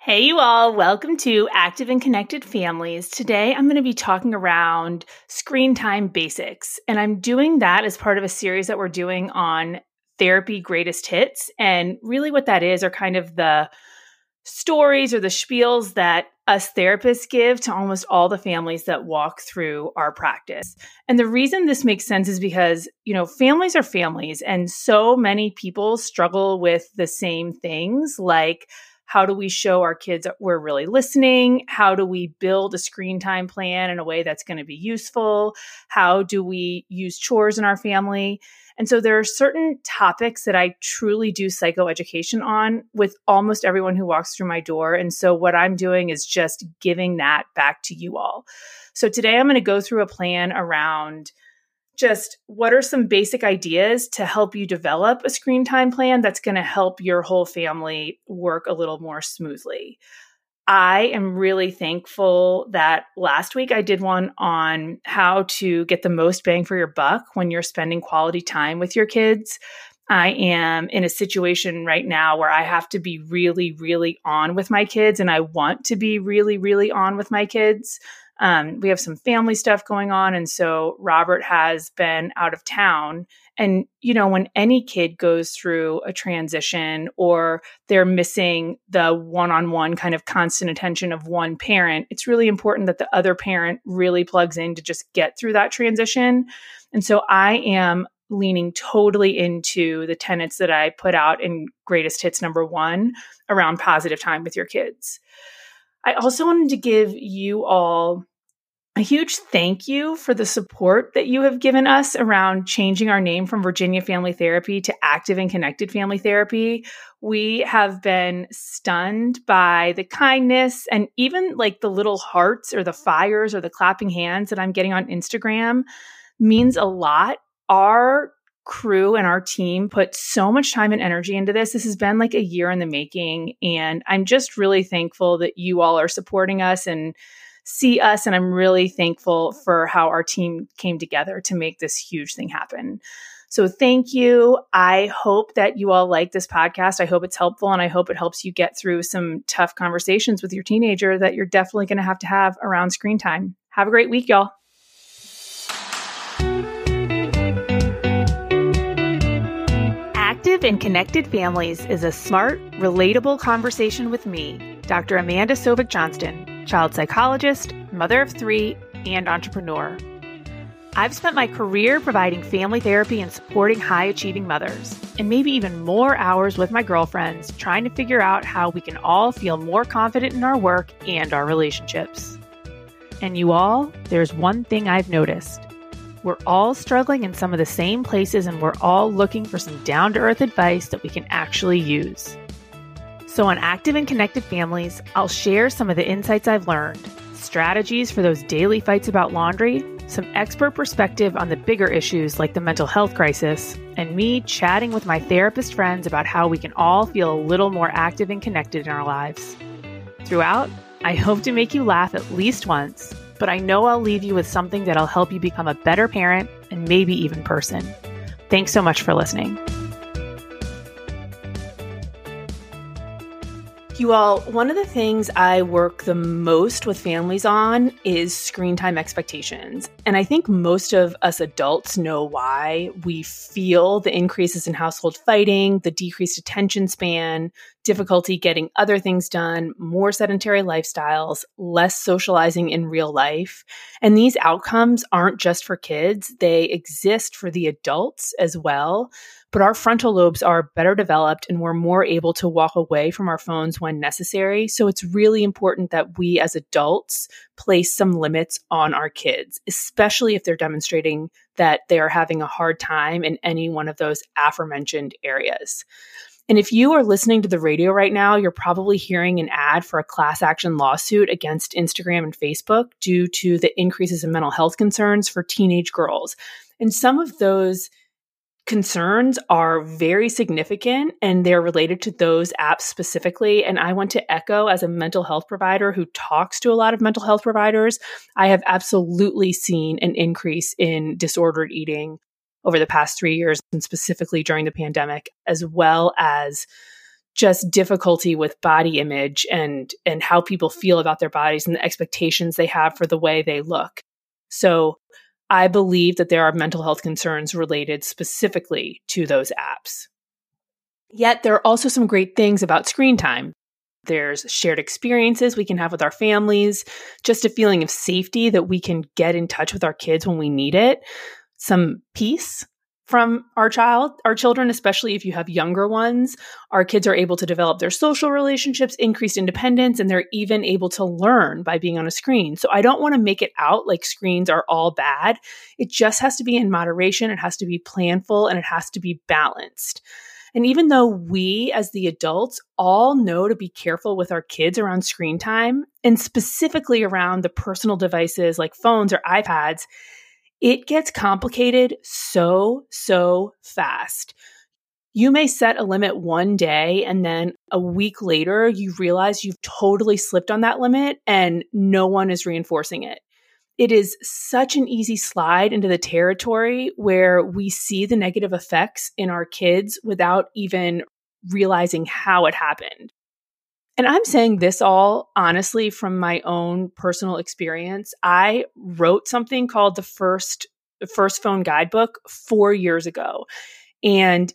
Hey, you all. Welcome to Active and Connected Families. Today, I'm going to be talking around screen time basics. And I'm doing that as part of a series that we're doing on therapy greatest hits. And really, what that is are kind of the stories or the spiels that us therapists give to almost all the families that walk through our practice. And the reason this makes sense is because, you know, families are families, and so many people struggle with the same things like, how do we show our kids we're really listening? How do we build a screen time plan in a way that's going to be useful? How do we use chores in our family? And so there are certain topics that I truly do psychoeducation on with almost everyone who walks through my door. And so what I'm doing is just giving that back to you all. So today I'm going to go through a plan around just what are some basic ideas to help you develop a screen time plan that's going to help your whole family work a little more smoothly. I am really thankful that last week I did one on how to get the most bang for your buck when you're spending quality time with your kids. I am in a situation right now where I have to be really, really on with my kids, and I want to be really, really on with my kids. Um, we have some family stuff going on. And so Robert has been out of town. And, you know, when any kid goes through a transition or they're missing the one on one kind of constant attention of one parent, it's really important that the other parent really plugs in to just get through that transition. And so I am leaning totally into the tenets that I put out in Greatest Hits number one around positive time with your kids. I also wanted to give you all a huge thank you for the support that you have given us around changing our name from Virginia Family Therapy to Active and Connected Family Therapy. We have been stunned by the kindness and even like the little hearts or the fires or the clapping hands that I'm getting on Instagram means a lot. Our crew and our team put so much time and energy into this. This has been like a year in the making. And I'm just really thankful that you all are supporting us and see us. And I'm really thankful for how our team came together to make this huge thing happen. So thank you. I hope that you all like this podcast. I hope it's helpful and I hope it helps you get through some tough conversations with your teenager that you're definitely going to have to have around screen time. Have a great week, y'all. Active and Connected Families is a smart, relatable conversation with me, Dr. Amanda Sovik-Johnston child psychologist, mother of three, and entrepreneur. I've spent my career providing family therapy and supporting high achieving mothers, and maybe even more hours with my girlfriends trying to figure out how we can all feel more confident in our work and our relationships. And you all, there's one thing I've noticed. We're all struggling in some of the same places, and we're all looking for some down to earth advice that we can actually use. So, on Active and Connected Families, I'll share some of the insights I've learned, strategies for those daily fights about laundry, some expert perspective on the bigger issues like the mental health crisis, and me chatting with my therapist friends about how we can all feel a little more active and connected in our lives. Throughout, I hope to make you laugh at least once, but I know I'll leave you with something that'll help you become a better parent and maybe even person. Thanks so much for listening. You all, one of the things I work the most with families on is screen time expectations. And I think most of us adults know why we feel the increases in household fighting, the decreased attention span, difficulty getting other things done, more sedentary lifestyles, less socializing in real life. And these outcomes aren't just for kids, they exist for the adults as well but our frontal lobes are better developed and we're more able to walk away from our phones when necessary. So it's really important that we as adults place some limits on our kids, especially if they're demonstrating that they are having a hard time in any one of those aforementioned areas. And if you are listening to the radio right now, you're probably hearing an ad for a class action lawsuit against Instagram and Facebook due to the increases in mental health concerns for teenage girls. And some of those concerns are very significant and they're related to those apps specifically. And I want to echo as a mental health provider who talks to a lot of mental health providers, I have absolutely seen an increase in disordered eating over the past three years and specifically during the pandemic, as well as just difficulty with body image and and how people feel about their bodies and the expectations they have for the way they look. So I believe that there are mental health concerns related specifically to those apps. Yet there are also some great things about screen time. There's shared experiences we can have with our families, just a feeling of safety that we can get in touch with our kids when we need it, some peace from our child, our children, especially if you have younger ones. Our kids are able to develop their social relationships, increased independence, and they're even able to learn by being on a screen. So I don't want to make it out like screens are all bad. It just has to be in moderation, it has to be planful, and it has to be balanced. And even though we as the adults all know to be careful with our kids around screen time and specifically around the personal devices like phones or iPads, it gets complicated so, so fast. You may set a limit one day and then a week later, you realize you've totally slipped on that limit and no one is reinforcing it. It is such an easy slide into the territory where we see the negative effects in our kids without even realizing how it happened. And I'm saying this all honestly from my own personal experience. I wrote something called the first first phone guidebook 4 years ago. And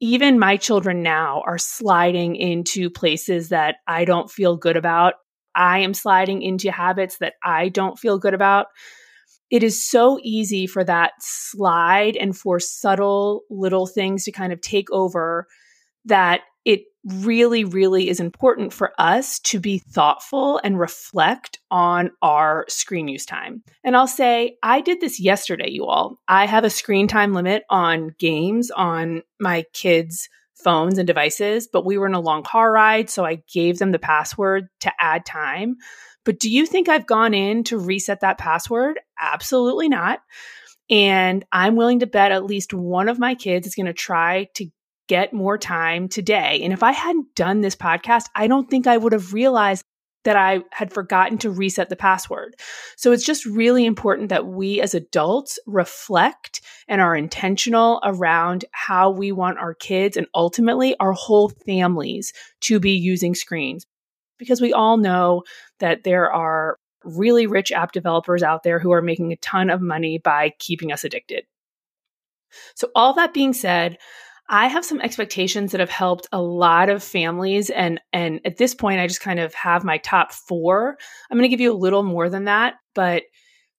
even my children now are sliding into places that I don't feel good about. I am sliding into habits that I don't feel good about. It is so easy for that slide and for subtle little things to kind of take over that it really, really is important for us to be thoughtful and reflect on our screen use time. And I'll say, I did this yesterday, you all. I have a screen time limit on games on my kids' phones and devices, but we were in a long car ride, so I gave them the password to add time. But do you think I've gone in to reset that password? Absolutely not. And I'm willing to bet at least one of my kids is going to try to get more time today. And if I hadn't done this podcast, I don't think I would have realized that I had forgotten to reset the password. So it's just really important that we as adults reflect and are intentional around how we want our kids and ultimately our whole families to be using screens. Because we all know that there are really rich app developers out there who are making a ton of money by keeping us addicted. So, all that being said, I have some expectations that have helped a lot of families and and at this point I just kind of have my top 4. I'm going to give you a little more than that, but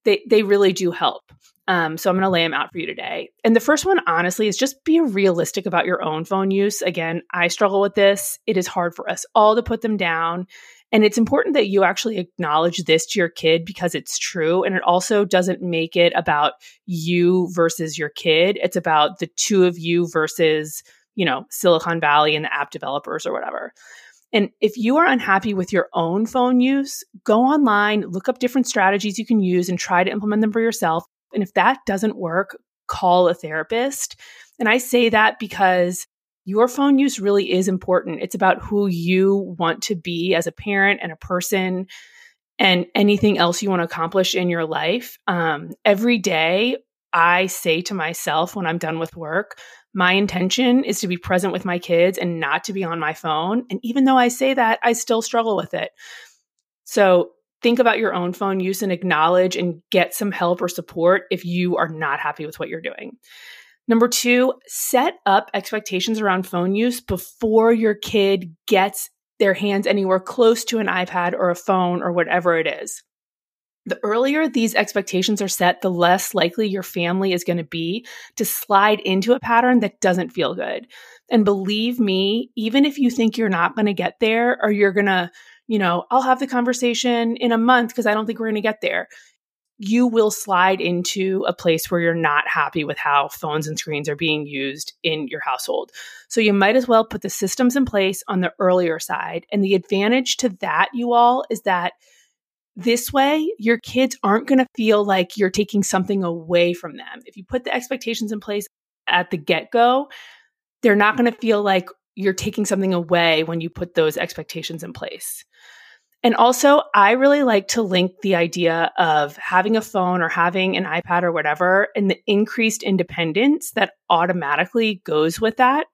they they really do help. Um, so I'm going to lay them out for you today. And the first one, honestly, is just be realistic about your own phone use. Again, I struggle with this. It is hard for us all to put them down. And it's important that you actually acknowledge this to your kid because it's true. And it also doesn't make it about you versus your kid. It's about the two of you versus, you know, Silicon Valley and the app developers or whatever. And if you are unhappy with your own phone use, go online, look up different strategies you can use and try to implement them for yourself. And if that doesn't work, call a therapist. And I say that because your phone use really is important. It's about who you want to be as a parent and a person and anything else you want to accomplish in your life. Um, every day, I say to myself when I'm done with work, my intention is to be present with my kids and not to be on my phone. And even though I say that, I still struggle with it. So think about your own phone use and acknowledge and get some help or support if you are not happy with what you're doing. Number two, set up expectations around phone use before your kid gets their hands anywhere close to an iPad or a phone or whatever it is. The earlier these expectations are set, the less likely your family is going to be to slide into a pattern that doesn't feel good. And believe me, even if you think you're not going to get there or you're going to, you know, I'll have the conversation in a month because I don't think we're going to get there you will slide into a place where you're not happy with how phones and screens are being used in your household. So you might as well put the systems in place on the earlier side. And the advantage to that, you all, is that this way your kids aren't going to feel like you're taking something away from them. If you put the expectations in place at the get go, they're not going to feel like you're taking something away when you put those expectations in place. And also, I really like to link the idea of having a phone or having an iPad or whatever and the increased independence that automatically goes with that.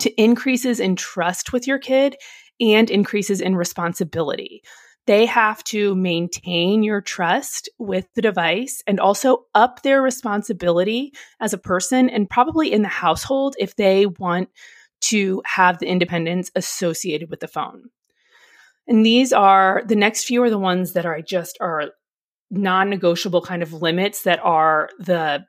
to increases in trust with your kid and increases in responsibility. They have to maintain your trust with the device and also up their responsibility as a person and probably in the household if they want to have the independence associated with the phone. And these are the next few are the ones that are just are non-negotiable kind of limits that are the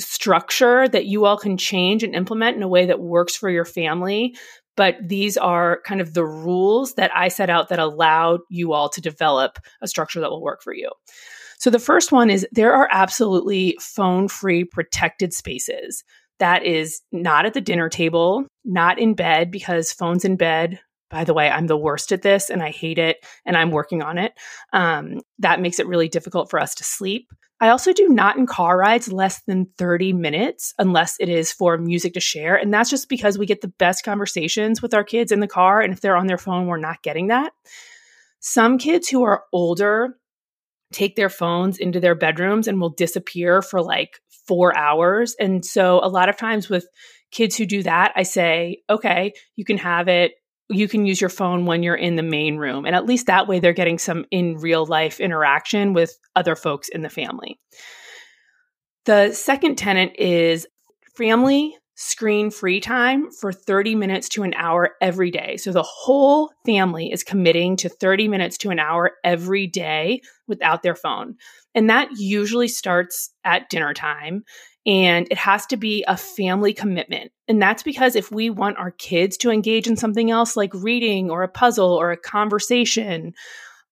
structure that you all can change and implement in a way that works for your family. But these are kind of the rules that I set out that allow you all to develop a structure that will work for you. So the first one is there are absolutely phone free protected spaces. That is not at the dinner table, not in bed, because phones in bed by the way, I'm the worst at this and I hate it and I'm working on it. Um, that makes it really difficult for us to sleep. I also do not in car rides less than 30 minutes unless it is for music to share. And that's just because we get the best conversations with our kids in the car. And if they're on their phone, we're not getting that. Some kids who are older take their phones into their bedrooms and will disappear for like four hours. And so a lot of times with kids who do that, I say, okay, you can have it you can use your phone when you're in the main room. And at least that way, they're getting some in real life interaction with other folks in the family. The second tenant is family screen free time for 30 minutes to an hour every day. So the whole family is committing to 30 minutes to an hour every day without their phone. And that usually starts at dinner time and it has to be a family commitment. And that's because if we want our kids to engage in something else like reading or a puzzle or a conversation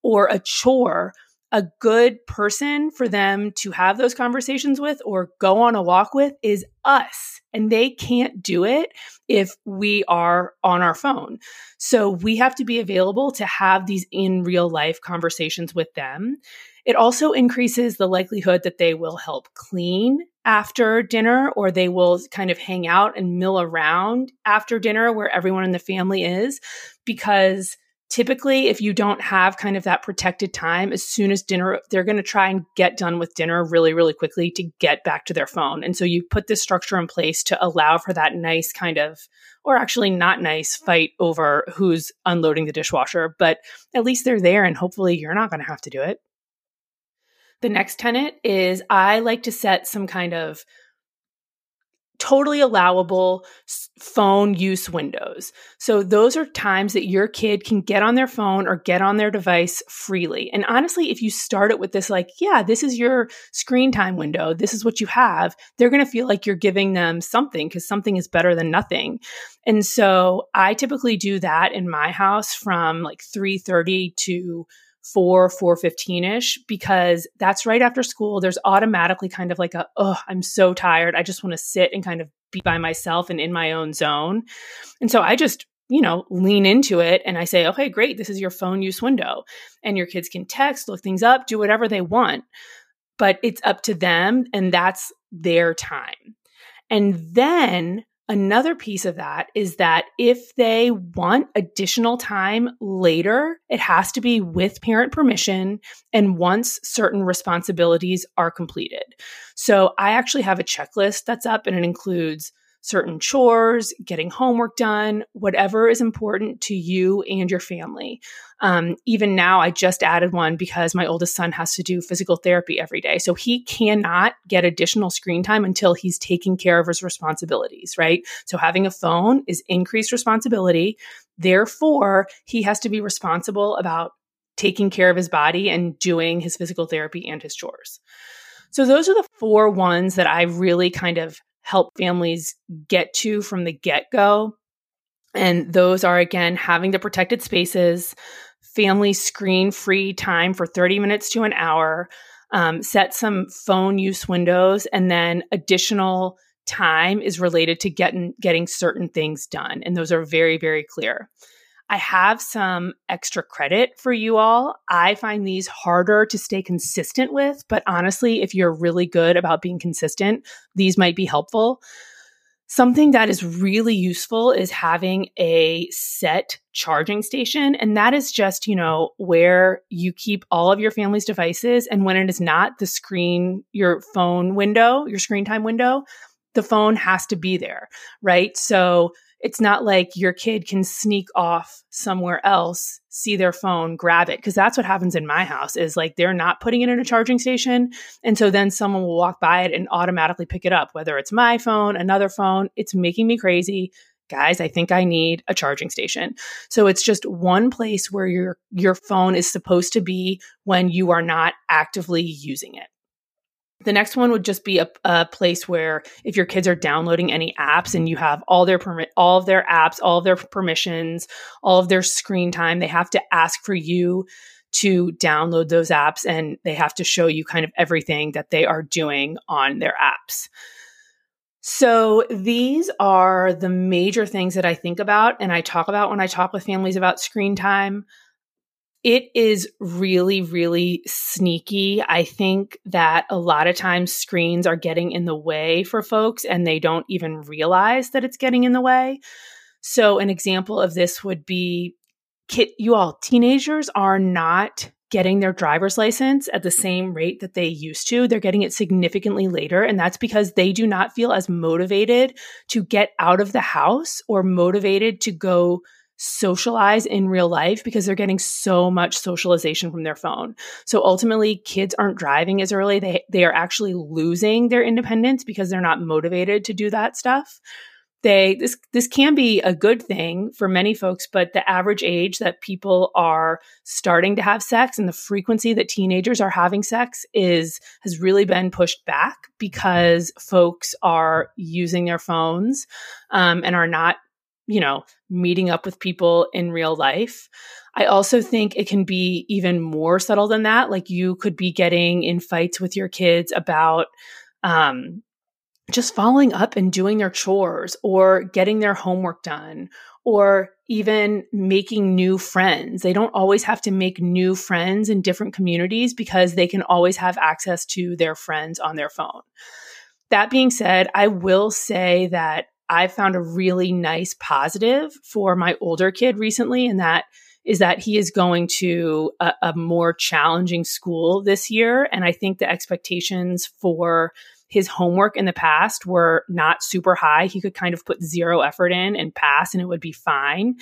or a chore, a good person for them to have those conversations with or go on a walk with is us. And they can't do it if we are on our phone. So we have to be available to have these in real life conversations with them. It also increases the likelihood that they will help clean after dinner or they will kind of hang out and mill around after dinner where everyone in the family is because typically if you don't have kind of that protected time as soon as dinner they're going to try and get done with dinner really really quickly to get back to their phone. And so you put this structure in place to allow for that nice kind of or actually not nice fight over who's unloading the dishwasher but at least they're there and hopefully you're not going to have to do it. The next tenant is I like to set some kind of totally allowable phone use windows. So those are times that your kid can get on their phone or get on their device freely. And honestly, if you start it with this like, yeah, this is your screen time window, this is what you have, they're going to feel like you're giving them something because something is better than nothing. And so I typically do that in my house from like 3:30 to 4 4:15ish because that's right after school there's automatically kind of like a oh I'm so tired. I just want to sit and kind of be by myself and in my own zone. And so I just you know lean into it and I say okay great this is your phone use window. And your kids can text look things up do whatever they want but it's up to them and that's their time. And then Another piece of that is that if they want additional time later, it has to be with parent permission and once certain responsibilities are completed. So I actually have a checklist that's up and it includes certain chores, getting homework done, whatever is important to you and your family. Um, even now, I just added one because my oldest son has to do physical therapy every day. So he cannot get additional screen time until he's taking care of his responsibilities, right? So having a phone is increased responsibility. Therefore, he has to be responsible about taking care of his body and doing his physical therapy and his chores. So those are the four ones that I really kind of help families get to from the get go. And those are, again, having the protected spaces, family screen free time for 30 minutes to an hour, um, set some phone use windows, and then additional time is related to getting getting certain things done. And those are very very clear I have some extra credit for you all. I find these harder to stay consistent with, but honestly, if you're really good about being consistent, these might be helpful. Something that is really useful is having a set charging station. And that is just, you know, where you keep all of your family's devices. And when it is not the screen, your phone window, your screen time window, the phone has to be there, right? So it's not like your kid can sneak off somewhere else, see their phone, grab it. Cause that's what happens in my house is like they're not putting it in a charging station. And so then someone will walk by it and automatically pick it up, whether it's my phone, another phone. It's making me crazy. Guys, I think I need a charging station. So it's just one place where your your phone is supposed to be when you are not actively using it. The next one would just be a, a, place where if your kids are downloading any apps and you have all their permit, all of their apps, all of their permissions, all of their screen time, they have to ask for you to download those apps and they have to show you kind of everything that they are doing on their apps. So these are the major things that I think about and I talk about when I talk with families about screen time it is really, really sneaky. I think that a lot of times screens are getting in the way for folks and they don't even realize that it's getting in the way. So, an example of this would be kid, you all, teenagers are not getting their driver's license at the same rate that they used to. They're getting it significantly later. And that's because they do not feel as motivated to get out of the house or motivated to go socialize in real life because they're getting so much socialization from their phone. So ultimately kids aren't driving as early. They they are actually losing their independence because they're not motivated to do that stuff. They this this can be a good thing for many folks, but the average age that people are starting to have sex and the frequency that teenagers are having sex is has really been pushed back because folks are using their phones um, and are not you know, meeting up with people in real life. I also think it can be even more subtle than that. Like you could be getting in fights with your kids about, um, just following up and doing their chores or getting their homework done or even making new friends. They don't always have to make new friends in different communities because they can always have access to their friends on their phone. That being said, I will say that I found a really nice positive for my older kid recently, and that is that he is going to a, a, more challenging school this year. And I think the expectations for his homework in the past were not super high. He could kind of put zero effort in and pass, and it would be fine.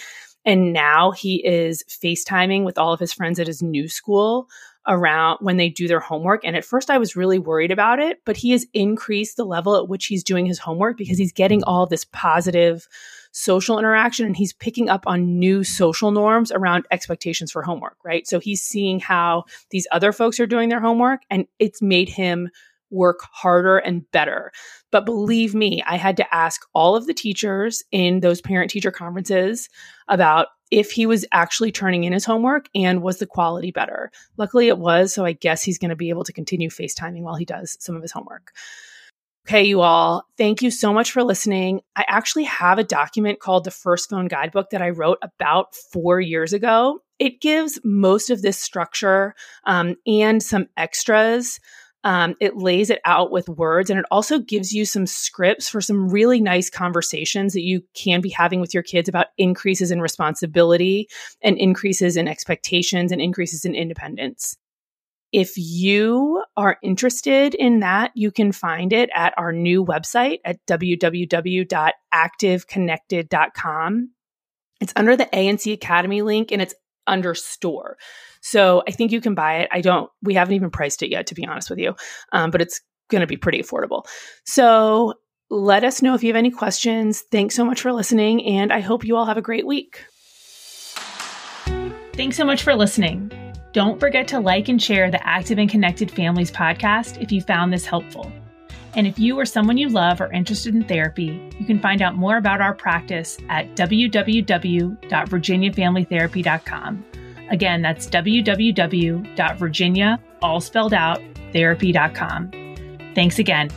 And now he is FaceTiming with all of his friends at his new school around when they do their homework. And at first I was really worried about it, but he has increased the level at which he's doing his homework because he's getting all this positive social interaction and he's picking up on new social norms around expectations for homework, right? So he's seeing how these other folks are doing their homework and it's made him work harder and better. But believe me, I had to ask all of the teachers in those parent teacher conferences about if he was actually turning in his homework and was the quality better. Luckily, it was. So I guess he's going to be able to continue FaceTiming while he does some of his homework. Okay, you all, thank you so much for listening. I actually have a document called the First Phone Guidebook that I wrote about four years ago. It gives most of this structure um, and some extras um, it lays it out with words and it also gives you some scripts for some really nice conversations that you can be having with your kids about increases in responsibility and increases in expectations and increases in independence. If you are interested in that, you can find it at our new website at www.activeconnected.com. It's under the ANC Academy link and it's under store. So I think you can buy it. I don't, we haven't even priced it yet, to be honest with you, um, but it's going to be pretty affordable. So let us know if you have any questions. Thanks so much for listening, and I hope you all have a great week. Thanks so much for listening. Don't forget to like and share the Active and Connected Families podcast if you found this helpful. And if you or someone you love are interested in therapy, you can find out more about our practice at www.virginiafamilytherapy.com Again, that's www.virginia, all spelled out, therapy.com. Thanks again.